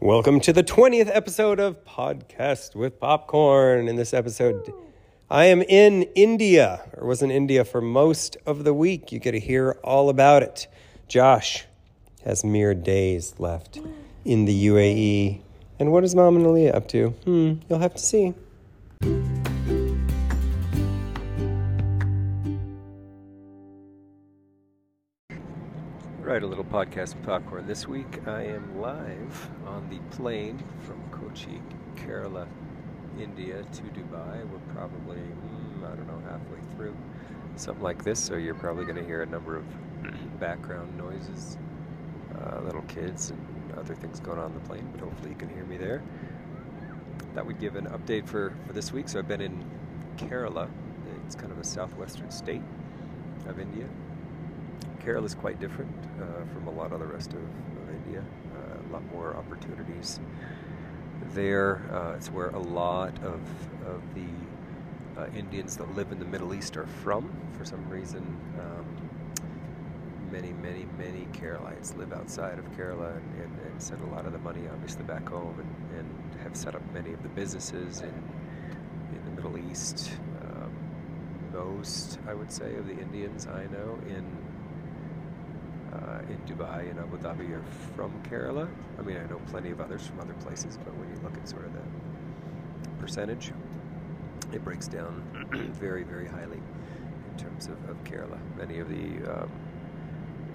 Welcome to the 20th episode of Podcast with Popcorn. In this episode, I am in India, or was in India for most of the week. You get to hear all about it. Josh has mere days left in the UAE. And what is Mom and Aaliyah up to? Hmm, you'll have to see. Right, a little podcast popcorn. This week I am live on the plane from Kochi, Kerala, India to Dubai. We're probably, mm, I don't know, halfway through. Something like this, so you're probably going to hear a number of background noises, uh, little kids, and other things going on in the plane, but hopefully you can hear me there. That would give an update for, for this week. So I've been in Kerala, it's kind of a southwestern state of India Kerala is quite different uh, from a lot of the rest of, of India. Uh, a lot more opportunities there. Uh, it's where a lot of, of the uh, Indians that live in the Middle East are from. For some reason, um, many, many, many Keralites live outside of Kerala and, and, and, send a lot of the money, obviously, back home and, and have set up many of the businesses in, in the Middle East. Um, most, I would say, of the Indians I know in uh, in Dubai and Abu Dhabi are from Kerala. I mean, I know plenty of others from other places, but when you look at sort of the percentage, it breaks down very, very highly in terms of, of Kerala. Many of the um,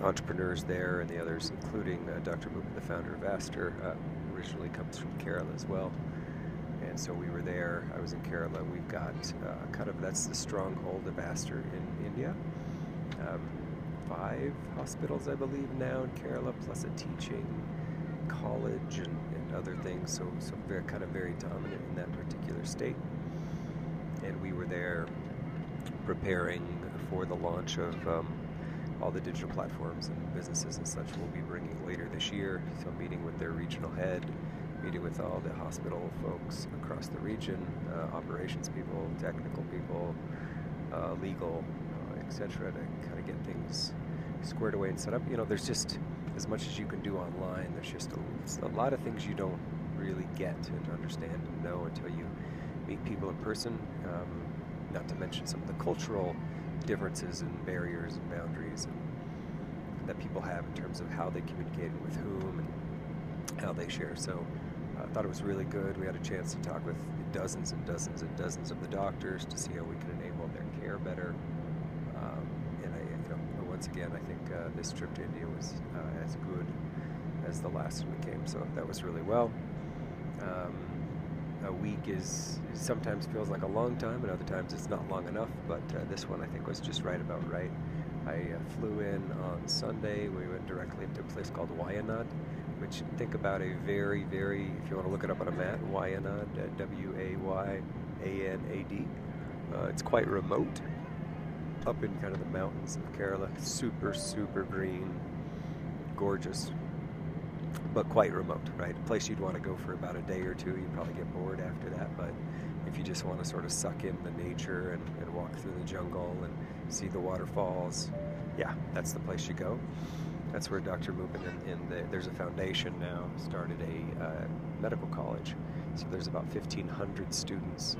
entrepreneurs there and the others, including uh, Dr. Moopen, the founder of Aster, uh, originally comes from Kerala as well. And so we were there. I was in Kerala. We've got uh, kind of that's the stronghold of Aster in India. Um, five hospitals, I believe, now in Kerala, plus a teaching college and, and other things. So, so very kind of very dominant in that particular state. And we were there preparing for the launch of um, all the digital platforms and businesses and such we'll be bringing later this year. So, meeting with their regional head, meeting with all the hospital folks across the region, uh, operations people, technical people, uh, legal, etc., to kind of get things squared away and set up. You know, there's just as much as you can do online. There's just a, a lot of things you don't really get and understand and know until you meet people in person. Um, not to mention some of the cultural differences and barriers and boundaries and, that people have in terms of how they communicate with whom and how they share. So uh, I thought it was really good. We had a chance to talk with dozens and dozens and dozens of the doctors to see how we could enable their care better once again, I think uh, this trip to India was uh, as good as the last we came. So that was really well. Um, a week is sometimes feels like a long time, and other times it's not long enough. But uh, this one I think was just right about right. I uh, flew in on Sunday. We went directly to a place called Wayanad, which think about a very, very, if you want to look it up on a map, Wayanad, uh, W A Y A N A D. Uh, it's quite remote up in kind of the mountains of Kerala. Super, super green, gorgeous, but quite remote, right? A place you'd want to go for about a day or two. You'd probably get bored after that, but if you just want to sort of suck in the nature and, and walk through the jungle and see the waterfalls, yeah, that's the place you go. That's where Dr. Moopen and, the, there's a foundation now started a uh, medical college. So there's about 1,500 students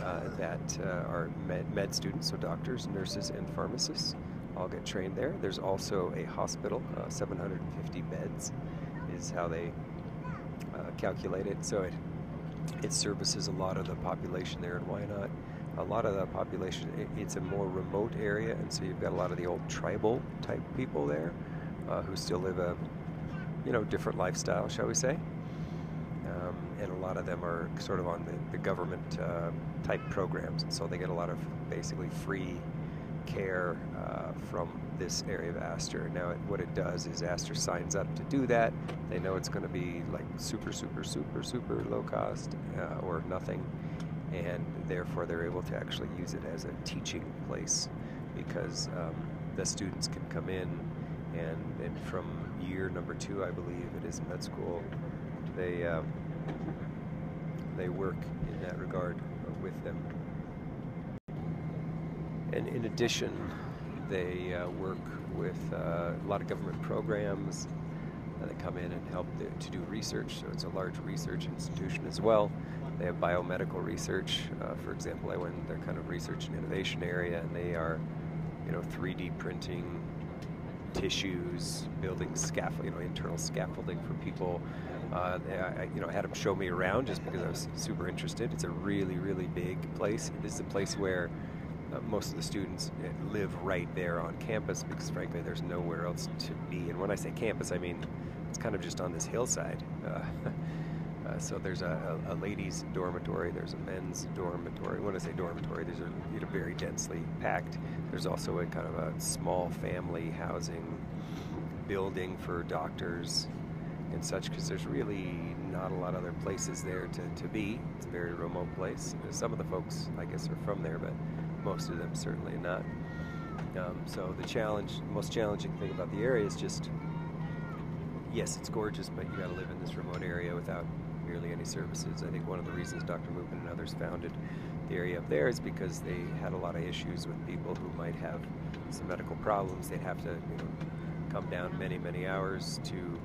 uh, that uh, are med, med, students, so doctors, nurses, and pharmacists all get trained there. There's also a hospital, uh, 750 beds is how they uh, calculate it. So it, it services a lot of the population there in Wayanad. A lot of the population, it, it's a more remote area, and so you've got a lot of the old tribal type people there uh, who still live a, you know, different lifestyle, shall we say and a lot of them are sort of on the, the government uh, type programs, and so they get a lot of basically free care uh, from this area of Aster. Now, it, what it does is Aster signs up to do that. They know it's going to be like super, super, super, super low cost uh, or nothing, and therefore they're able to actually use it as a teaching place because um, the students can come in and, and from year number two, I believe it is med school, they um, they work in that regard with them. And in addition, they uh, work with uh, a lot of government programs, Uh, they come in and help the, to do research, so it's a large research institution as well. They have biomedical research. Uh, for example, I went in their kind of research and innovation area, and they are, you know, 3D printing tissues, building scaffold, you know, internal scaffolding for people. Uh, I, you know, I had them show me around just because I was super interested. It's a really, really big place. This is a place where uh, most of the students uh, live right there on campus because, frankly, there's nowhere else to be. And when I say campus, I mean it's kind of just on this hillside. Uh, uh, so there's a, a, a, ladies' dormitory, there's a men's dormitory. When I say dormitory, there's a you know, very densely packed. There's also a kind of a small family housing building for doctors and such because there's really not a lot of other places there to, to be. It's a very remote place. Some of the folks, I guess, are from there, but most of them certainly not. Um, so the challenge, most challenging thing about the area is just, yes, it's gorgeous, but you got to live in this remote area without nearly any services. I think one of the reasons Dr. Moopen and others founded the area up there is because they had a lot of issues with people who might have some medical problems. They'd have to, you know, come down many, many hours to,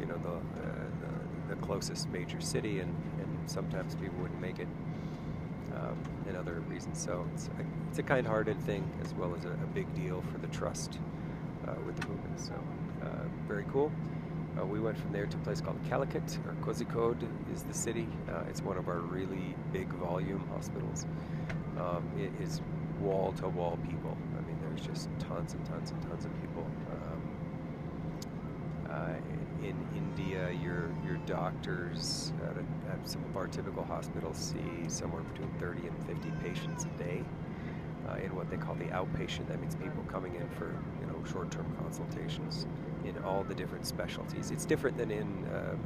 you know, the, the, the, closest major city, and, and sometimes people wouldn't make it um, and other reasons. So it's a, it's a kind-hearted thing as well as a, a big deal for the trust uh, with the movement. So uh, very cool. Uh, we went from there to a place called Calicut, or Kozhikode is the city. Uh, it's one of our really big volume hospitals. Um, it is wall to wall people. I mean, there's just tons and tons and tons of people. Um, in India, your your doctors at, a, at, some of our typical hospitals see somewhere between 30 and 50 patients a day. Uh, in what they call the outpatient, that means people coming in for you know short-term consultations in all the different specialties. It's different than in, uh,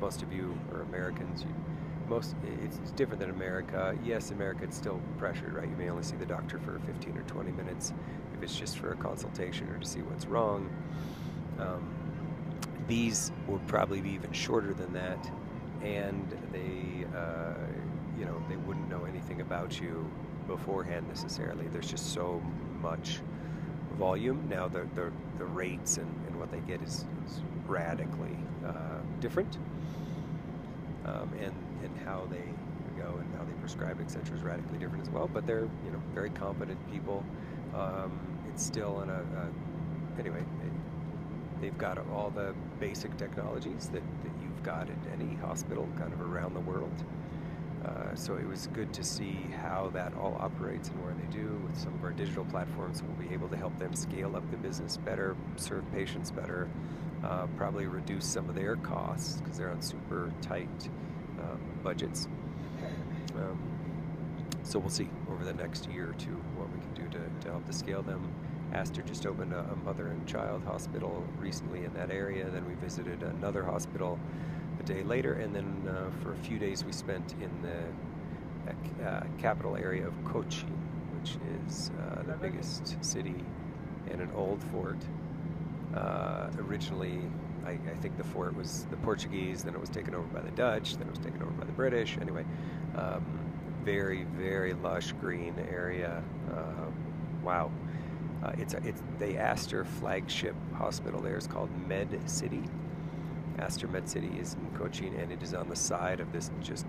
most of you are Americans, you, most it's different than America. Yes, America it's still pressured, right? You may only see the doctor for 15 or 20 minutes if it's just for a consultation or to see what's wrong. Um, these will probably be even shorter than that, and they, uh, you know, they wouldn't know anything about you beforehand necessarily. There's just so much volume. Now the the, the rates and, and what they get is, is radically uh, different, um, and and how they go and how they prescribe etc. is radically different as well. But they're you know very competent people. Um, it's still in a, a anyway. It, they've got all the basic technologies that, that you've got at any hospital kind of around the world. Uh, so it was good to see how that all operates and where they do. With some of our digital platforms, we'll be able to help them scale up the business better, serve patients better, uh, probably reduce some of their costs because they're on super tight um, budgets. Um, so we'll see over the next year or two what we can do to, to help to scale them. Aster just opened a, a mother and child hospital recently in that area. Then we visited another hospital a day later, and then uh, for a few days we spent in the uh, capital area of Kochi, which is uh, the biggest city and an old fort. Uh, originally, I, I, think the fort was the Portuguese, then it was taken over by the Dutch, then it was taken over by the British. Anyway, um, very, very lush green area. Uh, wow. Uh, it's, a, it's the Aster flagship hospital there is called Med City Aster Med City is in Cochin, and it is on the side of this just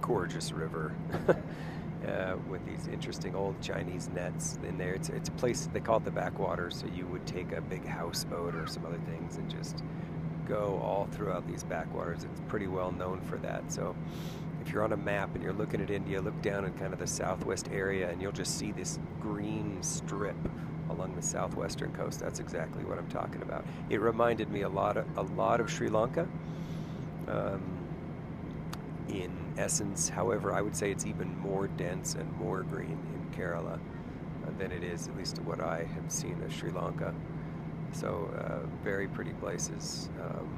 gorgeous river uh, with these interesting old Chinese nets in there. It's, it's a place, they call it the backwater, so you would take a big houseboat or some other things and just go all throughout these backwaters. It's pretty well known for that. So if you're on a map and you're looking at India, look down in kind of the southwest area and you'll just see this green strip along the southwestern coast. That's exactly what I'm talking about. It reminded me a lot of a lot of Sri Lanka. Um, in essence, however, I would say it's even more dense and more green in Kerala uh, than it is, at least what I have seen of Sri Lanka. So, uh, very pretty places. Um,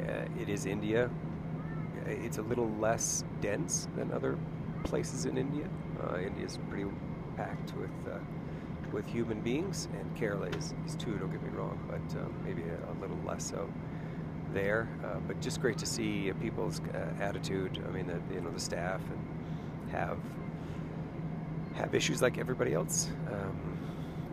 uh, it is India. It's a little less dense than other places in India. Uh, India is pretty packed with uh, with human beings, and Kerala is, is too, don't get me wrong, but um, maybe a, a, little less so there. Uh, but just great to see people's uh, attitude. I mean, the, you know, the staff and have have issues like everybody else. Um,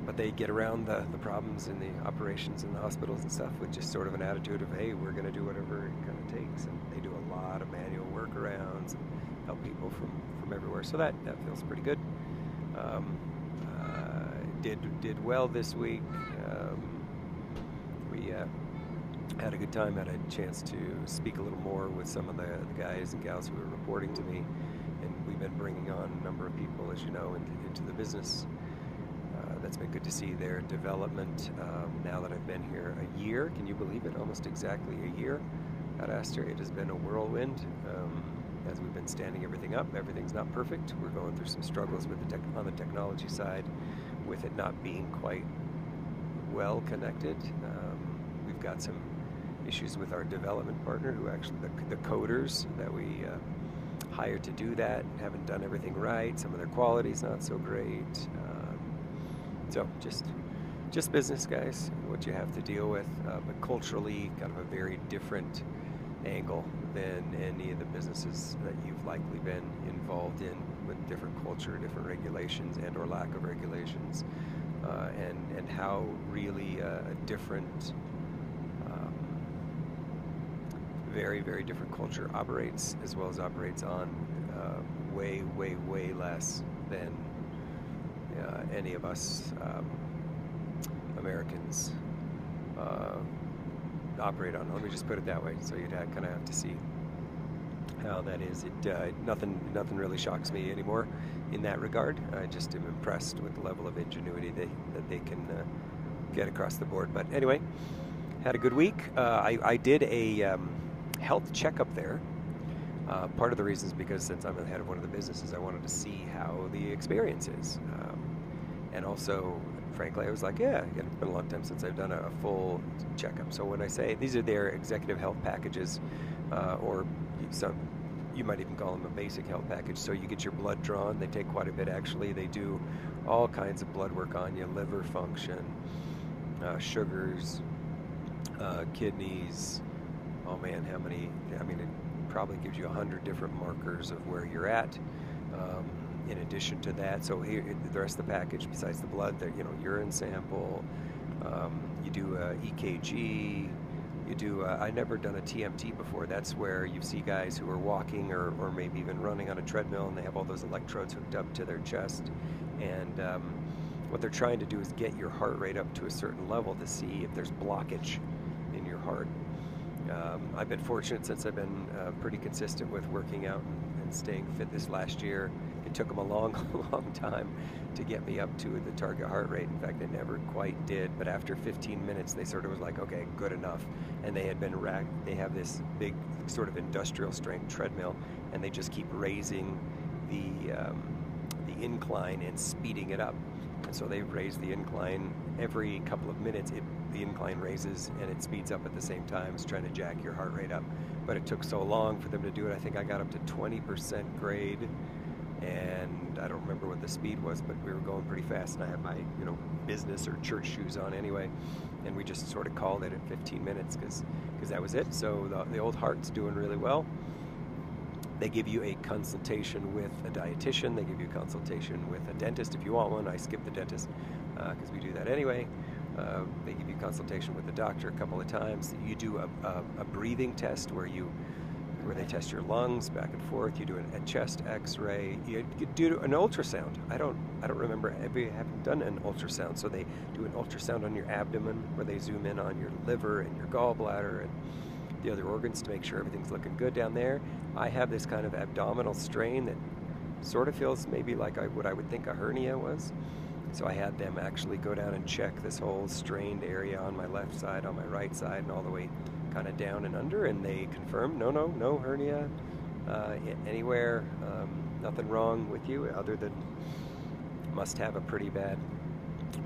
but they get around the, the problems in the operations in the hospitals and stuff with just sort of an attitude of, hey, we're going to do whatever it kind of takes. And they do a lot of manual workarounds and help people from, from everywhere. So that, that feels pretty good. Um, uh, did did well this week. Um, we uh, had a good time. Had a chance to speak a little more with some of the, the guys and gals who were reporting to me, and we've been bringing on a number of people, as you know, into, into the business that's been good to see their development um, now that I've been here a year. Can you believe it? Almost exactly a year at Aster. It has been a whirlwind um, as we've been standing everything up. Everything's not perfect. We're going through some struggles with the on the technology side, with it not being quite well connected. Um, we've got some issues with our development partner, who actually the, the coders that we uh, hired to do that haven't done everything right. Some of their quality's not so great. Uh, so just just business, guys, what you have to deal with, uh, but culturally, kind of a very different angle than any of the businesses that you've likely been involved in with different culture, different regulations, and or lack of regulations, uh, and and how really uh, a different, um, very very different culture operates, as well as operates on uh, way way way less than any of us um, Americans uh, operate on. Let me just put it that way. So you'd kind of have to see how that is. It uh, nothing nothing really shocks me anymore in that regard. I just am impressed with the level of ingenuity they, that they can uh, get across the board. But anyway, had a good week. Uh, I, I, did a um, health checkup there. Uh, part of the reason is because since I'm the head of one of the businesses, I wanted to see how the experience is. And also, frankly, I was like, yeah, it's been a long time since I've done a, a full checkup. So when I say these are their executive health packages, uh, or some, you might even call them a basic health package. So you get your blood drawn. They take quite a bit actually. They do all kinds of blood work on you, liver function, uh, sugars, uh, kidneys. Oh man, how many? I mean, it probably gives you a hundred different markers of where you're at. Um, in addition to that, so here the rest of the package, besides the blood, the you know urine sample, um, you do a EKG, you do. A, I never done a TMT before. That's where you see guys who are walking or, or maybe even running on a treadmill, and they have all those electrodes hooked up to their chest, and um, what they're trying to do is get your heart rate up to a certain level to see if there's blockage in your heart. Um, I've been fortunate since I've been uh, pretty consistent with working out and staying fit this last year took them a long, long time to get me up to the target heart rate. In fact, they never quite did. But after 15 minutes, they sort of was like, okay, good enough. And they had been racked. They have this big sort of industrial strength treadmill, and they just keep raising the um, the incline and speeding it up. And so they raise the incline every couple of minutes. It, the incline raises and it speeds up at the same time. It's trying to jack your heart rate up. But it took so long for them to do it. I think I got up to 20% grade and I don't remember what the speed was, but we were going pretty fast, and I had my you know business or church shoes on anyway, and we just sort of called it at 15 minutes because because that was it. So the, the old heart's doing really well. They give you a consultation with a dietitian. They give you a consultation with a dentist if you want one. I skip the dentist because uh, we do that anyway. Uh, they give you a consultation with the doctor a couple of times. You do a, a, a breathing test where you where they test your lungs back and forth. You do a chest X-ray. You, you, do an ultrasound. I don't I don't remember ever having done an ultrasound. So they do an ultrasound on your abdomen where they zoom in on your liver and your gallbladder and the other organs to make sure everything's looking good down there. I have this kind of abdominal strain that sort of feels maybe like I, what I would think a hernia was. So I had them actually go down and check this whole strained area on my left side, on my right side, and all the way kind of down and under, and they confirmed no, no, no hernia uh, anywhere, um, nothing wrong with you other than must have a pretty bad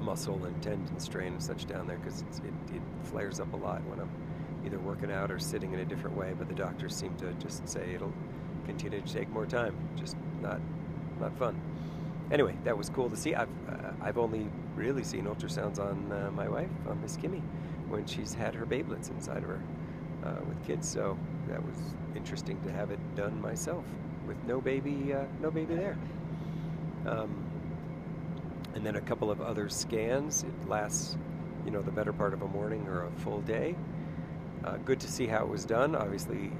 muscle and tendon strain and such down there because it, it flares up a lot when I'm either working out or sitting in a different way. But the doctors seem to just say it'll continue to take more time, just not not fun. Anyway, that was cool to see. I've uh, I've only really seen ultrasounds on uh, my wife, on Miss Kimmy, when she's had her babelets inside of her uh, with kids. So that was interesting to have it done myself with no baby, uh, no baby there. Um, and then a couple of other scans. It lasts, you know, the better part of a morning or a full day. Uh, good to see how it was done. Obviously,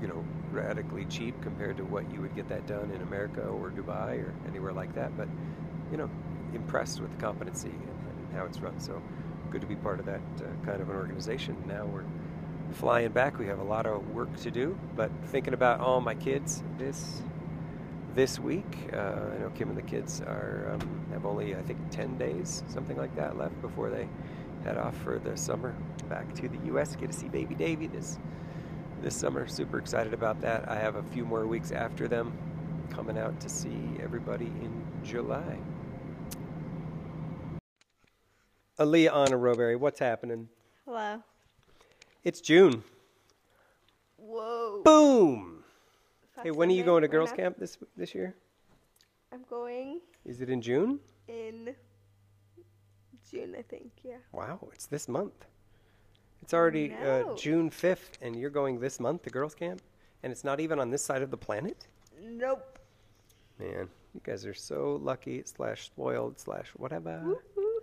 you know, radically cheap compared to what you would get that done in America or Dubai or anywhere like that. But, you know, impressed with the competency and, and how it's run. So good to be part of that uh, kind of an organization. Now we're flying back. We have a lot of work to do, but thinking about all my kids this this week. Uh, I know Kim and the kids are um, have only I think ten days, something like that, left before they head off for the summer back to the U.S. To get to see baby Davy this this summer. Super excited about that. I have a few more weeks after them coming out to see everybody in July. Aaliyah Anna Roberry, what's happening? Hello. It's June. Whoa. Boom. Hey, when are you going to girls' camp this this year? I'm going Is it in June? in June, I think. Yeah. Wow, it's this month. It's already uh. June 5th, and you're going this month to girls' camp? And it's not even on this side of the planet? Nope. Man, you guys are so lucky slash spoiled slash whatever. Woo-hoo.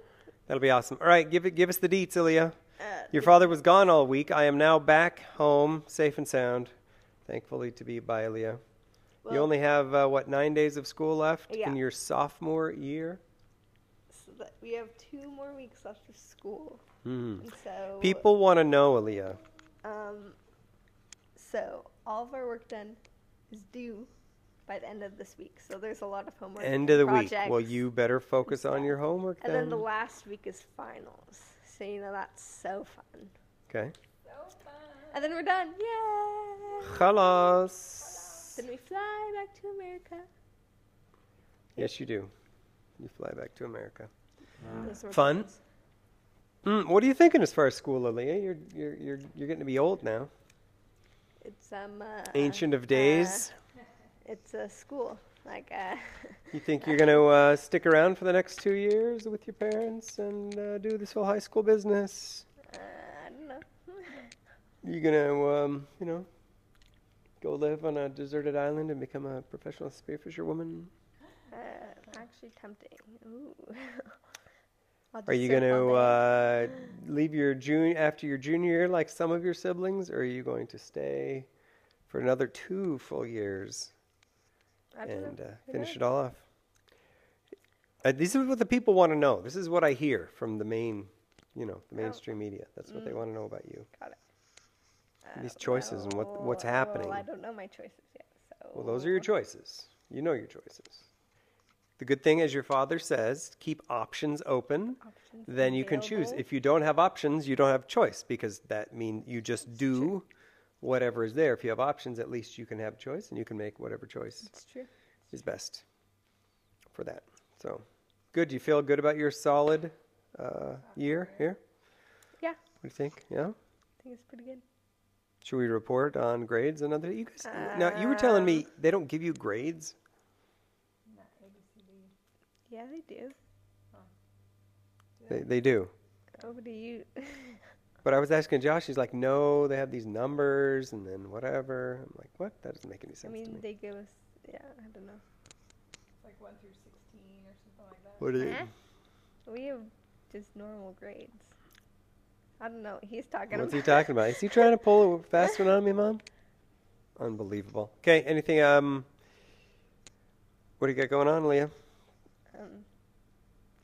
That'll be awesome. All right, give it, give us the deets, Ilya. Uh, Your father was gone all week. I am now back home, safe and sound. Thankfully to be by Ilya. you only have, uh, what, nine days of school left Yeah. in your sophomore year? so that we have two more weeks left of school, and so People want to know, Ilya. Um. So all of our work done is due by the end of this week. So there's a lot of homework. End of the week. Well, you better focus on your homework And then. then the last week is finals. So you know that's so fun. okay. And then we're done. Yay! Khalas. Then we fly back to America. Yes, you do. You fly back to America. Those Fun? Mm, what are you thinking as far as school, Aaliyah? You're you're you're you're getting to be old now. It's um. Uh, Ancient of uh, days. it's a school. Like uh. you think you're going to uh, stick around for the next two years with your parents and uh, do this whole high school business? uh, I don't know. You going to um, you know go live on a deserted island and become a professional spearfisher woman? Uh, actually tempting. Ooh. Are you going to uh, leave your junior after your junior year like some of your siblings, or are you going to stay for another two full years and uh, finish knows? it all off? Uh, this is what the people want to know. This is what I hear from the main, you know, the Oh. mainstream media. That's what they Mm. want to know about you. Got it. These Uh, choices and what- what's well, happening. I don't know my choices yet. So. Well, those are your choices. You know your choices. The good thing, as your father says, keep options open. Options then you can choose. If you don't have options, you don't have choice because that means you just do whatever is there. If you have options, at least you can have choice and you can make whatever choice It's true. is best for that. So, good. Do you feel good about your solid uh, year here? Yeah, What do you think? Yeah. I think it's pretty good. Should we report on grades? Another. You guys. now you were telling me they don't give you grades. Yeah, they do. They, they do. Oh, do you? But I was asking Josh. He's like, no, they have these numbers and then whatever. I'm like, what? That doesn't make any I sense to me. mean, they give us. Yeah, I don't know. like one through sixteen or something like that. What are you? Eh? We have just normal grades. I don't know. what He's talking What's about. he talking about? Is he trying to pull a fast one on me, Mom? Unbelievable. Okay, anything, um, what do you got going on, Leah? Um,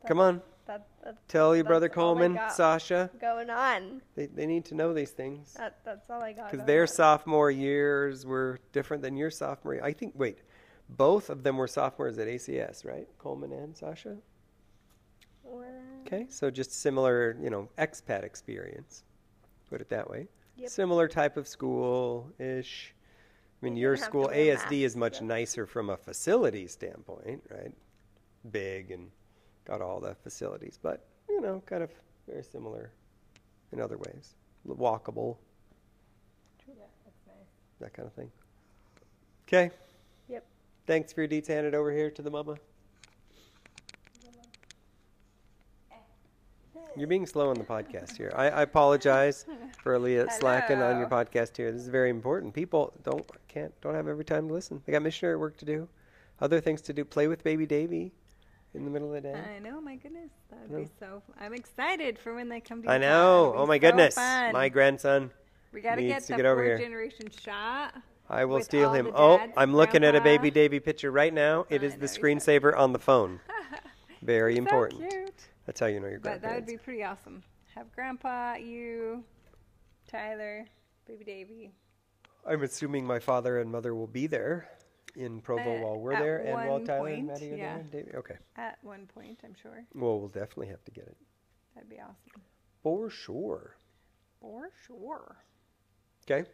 Come on, that, that's tell your brother That's Coleman. Sasha. going on. They, they need to know these things. That, that's all I got. Because their on. sophomore years were different than your sophomore year. I think, wait, both of them were sophomores at ACS, right? Coleman and Sasha? Okay, so just similar, you know, expat experience. Put it that way. Yep. Similar type of school ish. I mean, You your didn't have to school ASD is much though. nicer from a facility standpoint, right? Big and got all the facilities, but you know, kind of very similar in other ways. Walkable, Yeah, that's nice. that kind of thing. Okay. Yep. Thanks for your deets. Hand it over here to the mama. You're being slow on the podcast here. I, I apologize for Leah slacking on your podcast here. This is very important. People don't can't don't have every time to listen. They got missionary work to do, other things to do. Play with baby Davy, in the middle of the day. I know, my goodness, that would No. be so. I'm excited for when they come to. I know. Oh my so goodness. fun. My grandson. we gotta needs get to the get over here. generation shot. I will steal him. Oh, I'm looking at a baby Davy picture right now. It oh, I is the know, said- screensaver on the phone. Very So important. cute. That's how you know your But that would be pretty awesome. Have Grandpa, you, Tyler, baby Davy. I'm assuming my father and mother will be there in Provo Uh, while we're there, and while Tyler and point, Maddie are yeah. there. Okay. At one point, I'm sure Well, we'll definitely have to get it that'd be awesome. for sure. For sure. Okay.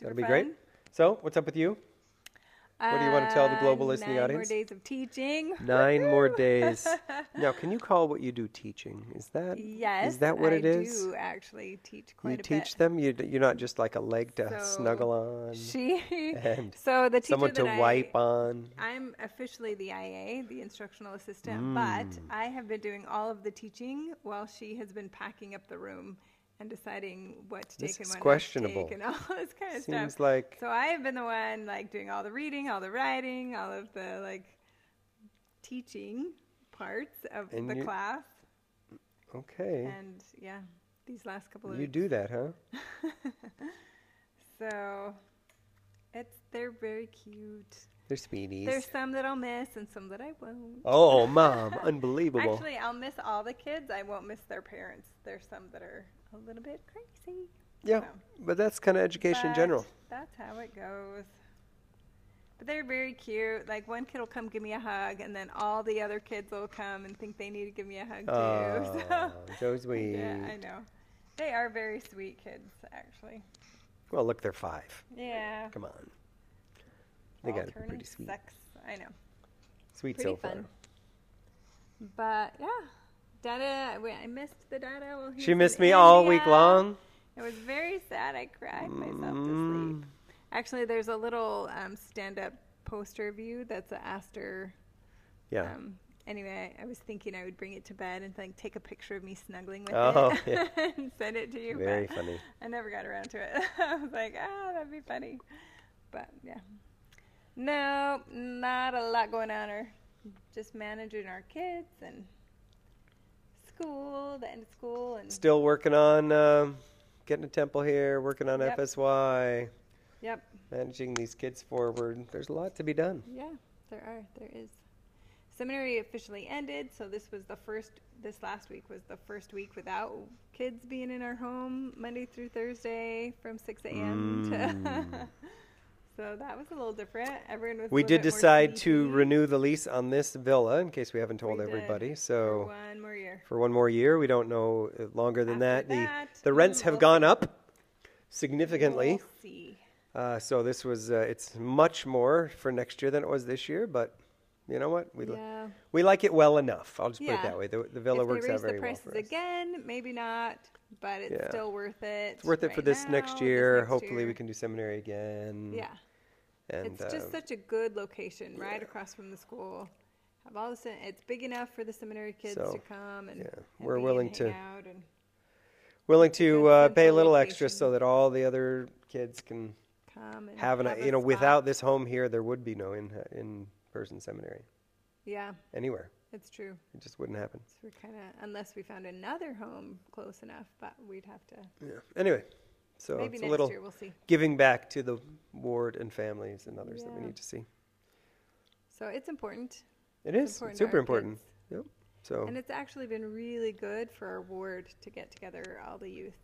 That'll be great. So, what's up with you? What do you wanna tell the global Uh, listening nine audience? More days of teaching. Nine more days. Now, can you call what you do teaching? Is that yes. is that what I it is? do actually teach quite you a teach bit. them? You d- you're not just like a leg to So, snuggle on, She. and so the teacher someone to that I- wipe on. I'm officially the IA, the instructional assistant, Mm. but I have been doing all of the teaching while she has been packing up the room and deciding what to This take and what questionable. not to take and all this kind of Seems stuff. like So I have been the one like doing all the reading, all the writing, all of the like teaching parts of the you- class. okay. And yeah, these last couple of You weeks. do that, huh? So it's they're very cute. They're sweeties. There's some that I'll miss and some that I won't. Oh, mom, unbelievable. Actually, I'll miss all the kids. I won't miss their parents. There's some that are a little bit crazy. yeah, so. but that's kind of education in general. That's how it goes. But they're very cute. Like one kid will come give me a hug, and then all the other kids will come and think they need to give me a hug too. Oh, so, so sweet. yeah, I know. They are very sweet kids, actually. Well, look, they're five. Yeah. Come on. They all got to be turning pretty sweet. Sex. I know. Sweet pretty so far. But yeah, Dada. I I missed the Dada. he She missed me all week long. It was very sad. I cried myself to Mm. sleep. Actually, there's a little um, stand-up poster of you that's a Aster. Yeah. Um, anyway, I was thinking I would bring it to bed and like take a picture of me snuggling with Oh, it yeah. and send it to you. Very funny. I never got around to it. I was like, ah, that'd be funny. But yeah. No, not a lot going on. Or just managing our kids and school, the end of school, and Still working on um, getting a temple here, working on Yep. FSY, yep, managing these kids forward. There's a lot to be done. yeah, there are, there is. Seminary officially ended, so this was the first. This last week was the first week without kids being in our home Monday through Thursday from 6 a.m. to. So that was a little different. Everyone was. We did decide to renew the lease on this villa, in case we haven't told We everybody. for So one more year. for one more year, we don't know uh, longer than After that. The that, the rents have gone up significantly. We'll see. Uh, so this was uh, it's much more for next year than it was this year, but you know what? We li- we like it well enough. I'll just put it that way. The, the villa if works out very the well prices for us. again, maybe not, but it's Yeah. still worth it. It's worth it for this now, next this year. next Hopefully, year. we can do seminary again. Yeah, and it's just uh, such a good location, right yeah. across from the school. Have all the it's big enough for the seminary kids So, to come and, yeah, and we're willing hang to- out and willing to uh, pay a little extra so that all the other kids can come and have an. have you know, spot. without this home here, there would be no in in person seminary Yeah, anywhere. it's true. It just wouldn't happen. So we're kind of unless we found another home close enough, but we'd have to. Yeah. Anyway, so maybe it's next a little year we'll see. giving back to the ward and families and others that we Yeah. need to see. So it's important. It It's important to super our important. Yep. So And it's actually been really good for our ward to get together all the youth.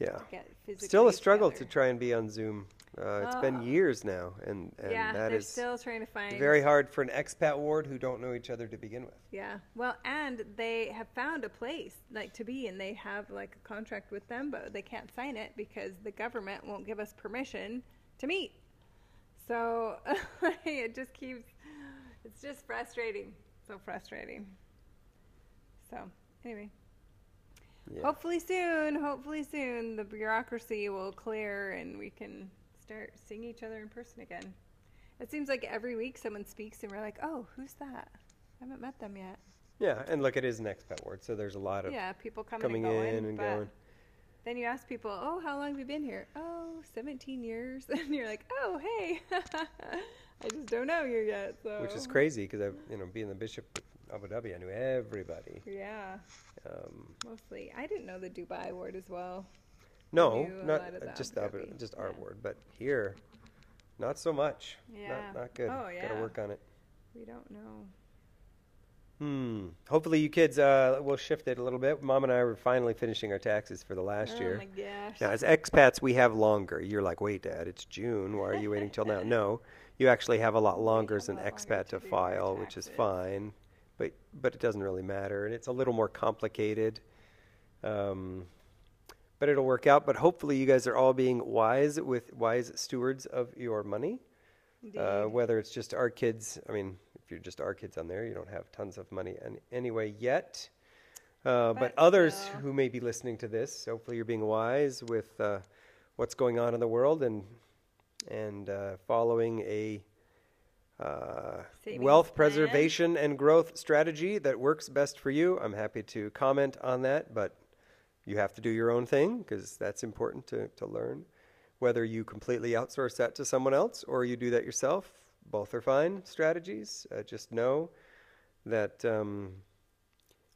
Yeah, To get physically still a struggle together. to try and be on Zoom. Uh, it's been Oh. years now, and and yeah, that still trying to find. very hard for an expat ward who don't know each other to begin with. Yeah. Well, and they have found a place like to be, and they have like a contract with them, but they can't sign it because the government won't give us permission to meet. So it just keeps. It's just frustrating. So frustrating. So anyway. Yeah. Hopefully soon, hopefully soon, the bureaucracy will clear and we can start seeing each other in person again. It seems like every week someone speaks and we're like, oh, who's that? I haven't met them yet. Yeah, and look, it is an expat ward, so there's a lot of Yeah, people coming coming and going. in and going. Then you ask people, oh, how long have you been here? Oh, 17 years. And you're like, oh, hey, I just don't know you yet. So which is crazy because I've you know being the bishop Abu Dhabi, I knew everybody. Yeah, Um, mostly. I didn't know the Dubai ward as well. no, not the just Abu Abu, just our yeah. ward, but here, not so much. Yeah. Not, not good. Oh, Got to work on it. We don't know. Hmm. Hopefully, you kids uh, will shift it a little bit. Mom and I were finally finishing our taxes for the last oh year. Oh my gosh. Now, as expats, we have longer. You're like, wait, Dad, it's June. Why are you waiting till now? No, you actually have a lot longer as an a lot longer expat to to file, which is fine. But but it doesn't really matter, and it's a little more complicated. Um, but it'll work out. But hopefully, you guys are all being wise with wise stewards of your money. Uh, whether it's just our kids, I mean, if you're just our kids on there, you don't have tons of money an anyway yet. Uh, but, But others still. who may be listening to this, hopefully you're being wise with uh, what's going on in the world and and uh, following a uh, wealth plan. preservation and growth strategy that works best for you. I'm happy to comment on that, but you have to do your own thing because that's important to, to learn. Whether you completely outsource that to someone else or you do that yourself, both are fine strategies. Uh, just know that um,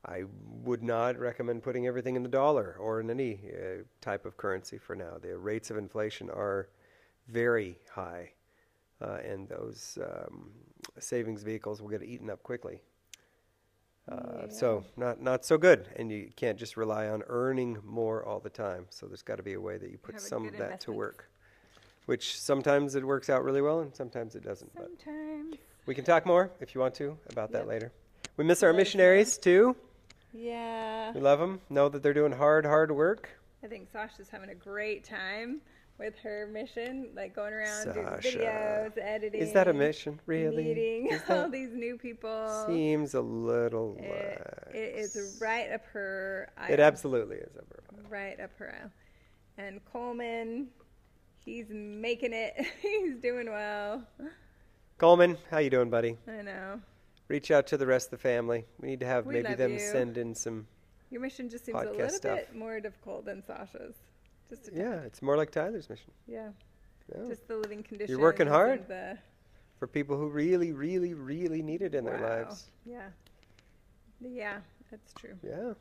I would not recommend putting everything in the dollar or in any uh, type of currency for now. The rates of inflation are very high, uh, and those um, savings vehicles will get eaten up quickly. Uh, So not not so good, and you can't just rely on earning more all the time. So there's got to be a way that you put Have some of that to work, which sometimes it works out really well, and sometimes it doesn't. But we can talk more if you want to about that Yep. later. We miss our missionaries too. Yeah. We love them. Know that they're doing hard, hard work. I think Sasha's having a great time with her mission, like going around doing videos, editing. Is that a mission, really? Meeting all these new people. Seems a little. It, lax. it is right up her aisle. It absolutely is. Over. right up her aisle. And Coleman, he's making it. he's doing well. Coleman, how you doing, buddy? I know. Reach out to the rest of the family. We need to have We maybe them you. send in some. Your mission just seems a little stuff. bit more difficult than Sasha's. Just. Yeah, it's more like Tyler's mission. yeah. Yeah. Just the living conditions. You're working hard? The, For people who really, really, really need it in their lives. Yeah. Yeah, that's true. Yeah,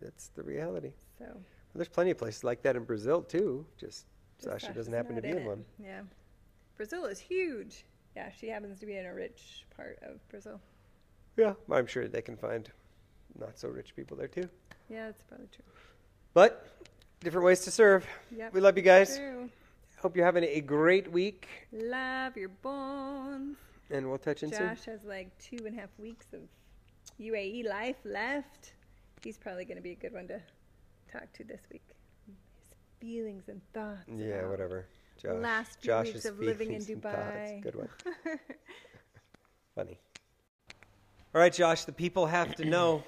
that's the reality. So Well, there's plenty of places like that in Brazil too. Just, just Sasha doesn't happen to be in, it. one. Yeah. Brazil is huge. Yeah, she happens to be in a rich part of Brazil. Yeah, I'm sure they can find not so rich people there too. Yeah, that's probably true. But different ways to serve. Yep. We love you guys. True. Hope you're having a great week, Love your bones. and we'll touch in soon. Josh has like two and a half weeks of UAE life left. He's probably going to be a good one to talk to this week. His feelings and thoughts. Yeah, whatever. Josh. Last few Josh's weeks of living in feelings and thoughts. Dubai. Good one. Funny. All right, Josh. The people have to know.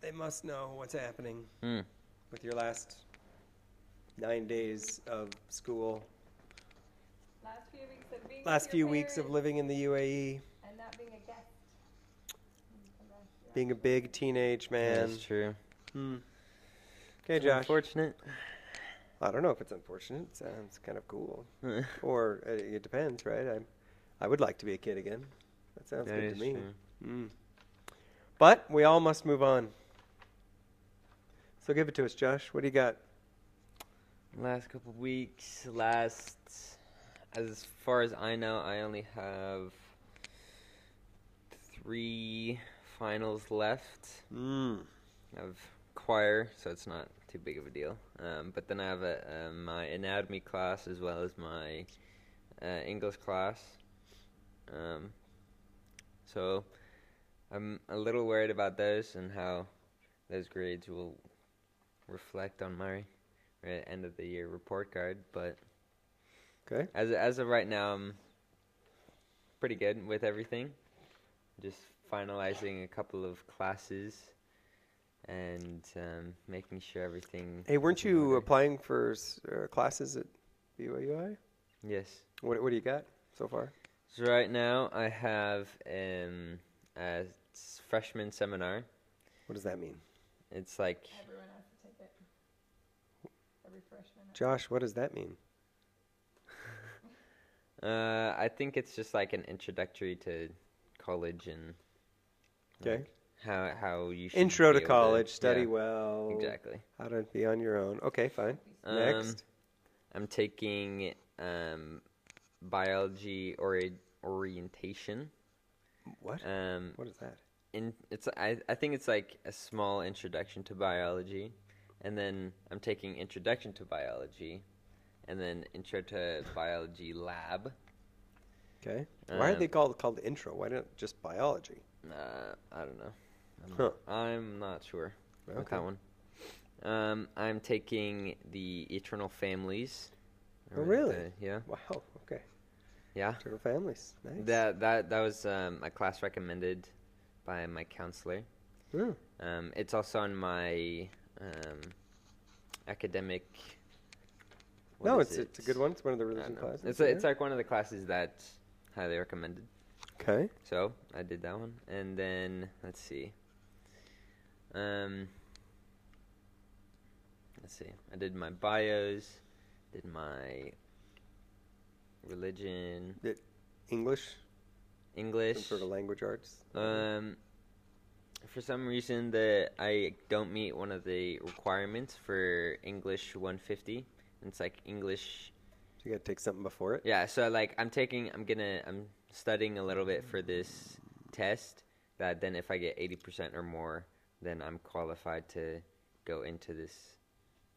They must know what's happening Hmm. With your last nine days of school. Last few weeks of being Last with few your weeks of parents living in the UAE, and not being a guest. being a big teenage man. That's true. Hmm. Okay, It's Josh. Unfortunate. I don't know if it's unfortunate. It sounds kind of cool. or uh, it depends, right? I, I would like to be a kid again. That sounds That good is to me. true. Mm. But we all must move on. So give it to us, Josh. What do you got? Last couple weeks, last, as far as I know, I only have three finals left Mm. of choir, so it's not too big of a deal. Um, but then I have a, uh, my anatomy class as well as my uh, English class. Um, so I'm a little worried about those and how those grades will reflect on my uh, end of the year report card. But Okay. as as of right now, I'm pretty good with everything. Just finalizing a couple of classes and um, making sure everything. Hey, weren't you order. applying for s- uh, classes at BYUI? Yes. What, what do you got so far? So right now I have um, a s- freshman seminar. What does that mean? It's like Everyone has to take it. Every freshman. Josh, what does that mean? uh, I think it's just like an introductory to college and Okay. How how you should Intro be to able college, study yeah, well. Exactly. How to be on your own. Okay, fine. Um, Next. I'm taking um, biology ori- orientation. What? Um, what is that? in it's I, I think it's like a small introduction to biology and then i'm taking introduction to biology and then intro to biology lab Okay. Why are Um, they called called intro? Why not just biology? uh, i don't know I'm, Huh. I'm not sure Okay. that one um, i'm taking the eternal families Oh, Or really? the- yeah Wow. Okay. yeah Turtle families. Nice. that that that was um, a class recommended by my counselor Hmm. Um, it's also on my um, academic. No, it's it? it's a good one. It's one of the religion classes. It's a, it's like one of the classes that highly recommended. okay. So I did that one, and then let's see. Um, let's see. I did my bios, did my religion, English, some English. sort of language arts. Um, for some reason, that I don't meet one of the requirements for English 150. It's like English. so you got to take something before it. Yeah, so like I'm taking, I'm gonna, I'm studying a little bit for this test. That then, if I get 80% or more, then I'm qualified to go into this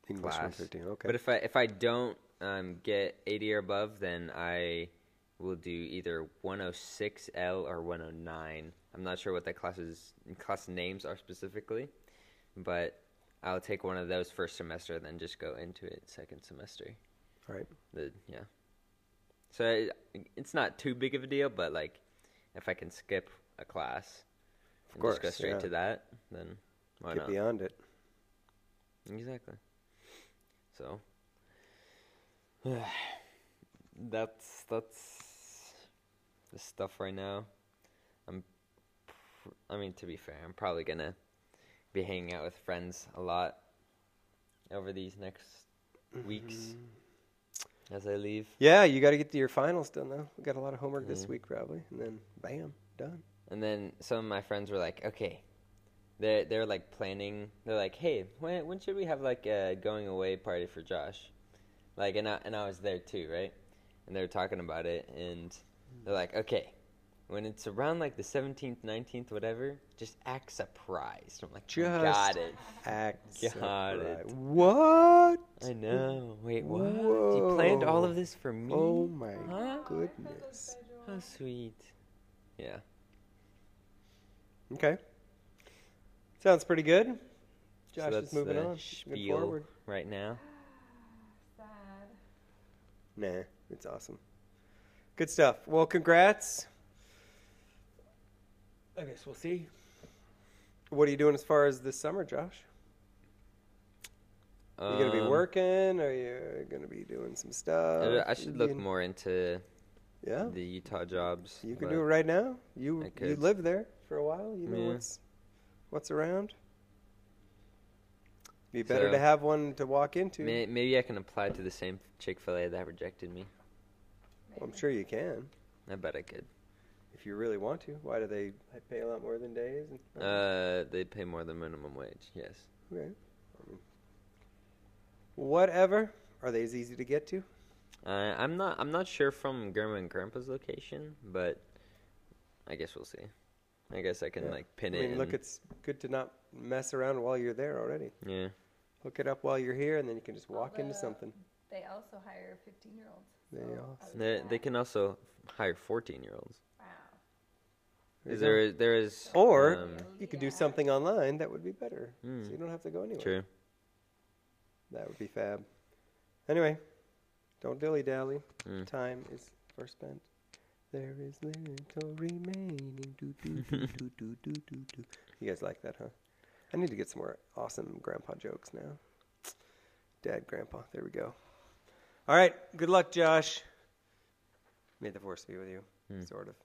English class. 150. Okay. But if I if I don't um, get 80 or above, then I will do either 106L or 109. I'm not sure what the classes class names are specifically, but I'll take one of those first semester, then just go into it second semester. All right. The yeah. So it, it's not too big of a deal, but like if I can skip a class Of and course. just go straight yeah. to that, then why Get not? beyond it. Exactly. So that's that's the stuff right now. I mean to be fair, I'm probably going to be hanging out with friends a lot over these next weeks Mm-hmm. as I leave. Yeah, you got to get to your finals done though. We got a lot of homework this Mhm. week probably, and then bam, done. And then some of my friends were like, "Okay." They're they're like planning. They're like, "Hey, when when should we have like a going away party for Josh?" Like, and I and I was there too, right? And they were talking about it, and they're like, "Okay, when it's around like the seventeenth, nineteenth, whatever, just act surprised." I'm like, Just "Got it." Act. Got it. surprised. What? I know. Wait, what? You planned all of this for me? Oh my Huh? goodness. How sweet. Yeah. Okay. Sounds pretty good. So Josh that's is moving on. Moving forward. right now. Sad. Nah, it's awesome. Good stuff. Well, congrats. I guess we'll see. What are you doing as far as this summer, Josh? Are you gonna be Um, working? Are you gonna be doing some stuff? I, I should look being- more into Yeah, the Utah jobs. you can do it right now. You you could. live there for a while. You know Yeah. what's what's around. Be better So- to have one to walk into. May, maybe I can apply to the same Chick Fil A that rejected me. Well, I'm sure you can I bet I could. If you really want to. Why do they pay a lot more than days? And, Uh, they pay more than minimum wage. Yes. Okay. Whatever. Are they as easy to get to? Uh, I'm not. I'm not sure from Grandma and Grandpa's location, but I guess we'll see. I guess I can Yeah. like pin I it. mean, look, it's good to not mess around while you're there already. yeah. Hook it up while you're here, and then you can just walk into something. They also hire 15 year olds. They so also- They they can also hire 14 year olds. Wow. There Is there? Is. Or um, you could do something online that would be better, Hmm. so you don't have to go anywhere. true. That would be fab. Anyway, don't dilly dally. Mm. Time is first spent. There is little remaining. Do, do, do, do, do, do, do, do. You guys like that, huh? I need to get some more awesome grandpa jokes now. Dad, grandpa. There we go. All right. Good luck, Josh. May the force be with you. Hmm. Sort of.